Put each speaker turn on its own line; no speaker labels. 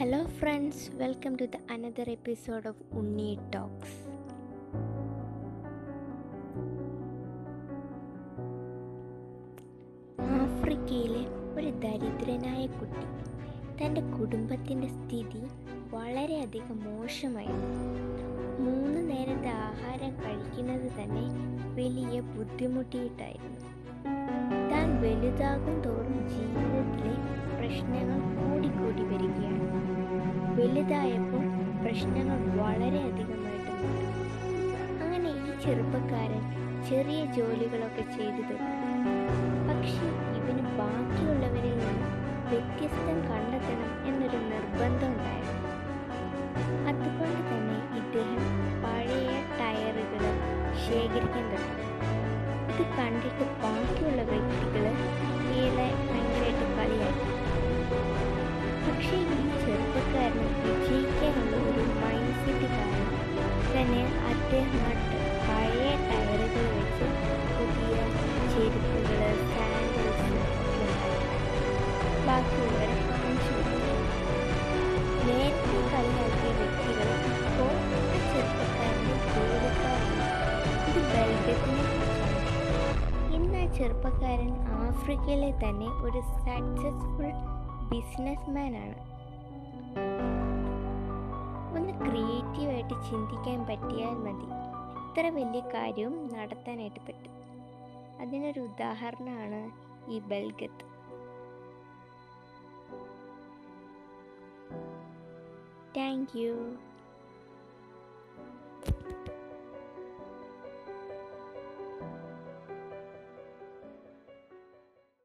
Hello, friends welcome to the another episode of Unni talks ആഫ്രിക്കയിലെ ഒരു ദരിദ്രനായ കുട്ടി തന്റെ കുടുംബത്തിന്റെ സ്ഥിതി വളരെയധികം മോശമായിരുന്നു. മൂന്ന് നേരത്തെ ആഹാരം കഴിക്കുന്നത് തന്നെ വലിയ ബുദ്ധിമുട്ടിയിട്ടായിരുന്നു. താൻ വലുതാകും തോറും ജീവിതത്തിലെ പ്രശ്നങ്ങൾ കൂടിക്കൂടി വരികയാണ്. വലുതായപ്പോൾ പ്രശ്നങ്ങൾ വളരെയധികമായിട്ട് മാറി. അങ്ങനെ ഈ ചെറുപ്പക്കാരൻ ചെറിയ ജോലികളൊക്കെ ചെയ്തു തുടങ്ങി. പക്ഷേ ഇവന് ബാക്കിയുള്ളവരിൽ നിന്ന് വ്യത്യസ്തം കണ്ടെത്തണം എന്നൊരു നിർബന്ധം അതുകൊണ്ട് തന്നെ ഇദ്ദേഹം പഴയ ടയറുകൾ ശേഖരിക്കാൻ തുടങ്ങി. ഇത് കണ്ടിട്ട് ബാക്കിയുള്ള വ്യക്തികൾ ഇയാളെ ഭയങ്കരമായിട്ട് കളിയാക്കി. പക്ഷേ അദ്ദേഹം നാട്ട് പഴയ ടയറുകൾ വെച്ച് പുതിയ ചെരുപ്പുകൾ സാൻഡൽസ് ബാക്കിയുള്ളവരെ കാണിച്ചു നേരത്തെ കളിയാക്കിയ വ്യക്തികൾ ഇപ്പോൾ ചെറുപ്പക്കാരന്റെ ഇത് ബെൽഗത്തിനെ കുറിച്ചാണ് ആ ചെറുപ്പക്കാരൻ ആഫ്രിക്കയിലെ തന്നെ ഒരു സക്സസ്ഫുൾ ബിസിനസ്മാൻ ആണ്. ഒന്ന് ക്രിയേറ്റീവായിട്ട് ചിന്തിക്കാൻ പറ്റിയാൽ മതി. ഇത്ര വലിയ കാര്യവും നടത്താനായിട്ട് പറ്റും. അതിനൊരു ഉദാഹരണമാണ് ഈ ബൽഗത്ത്. Thank you.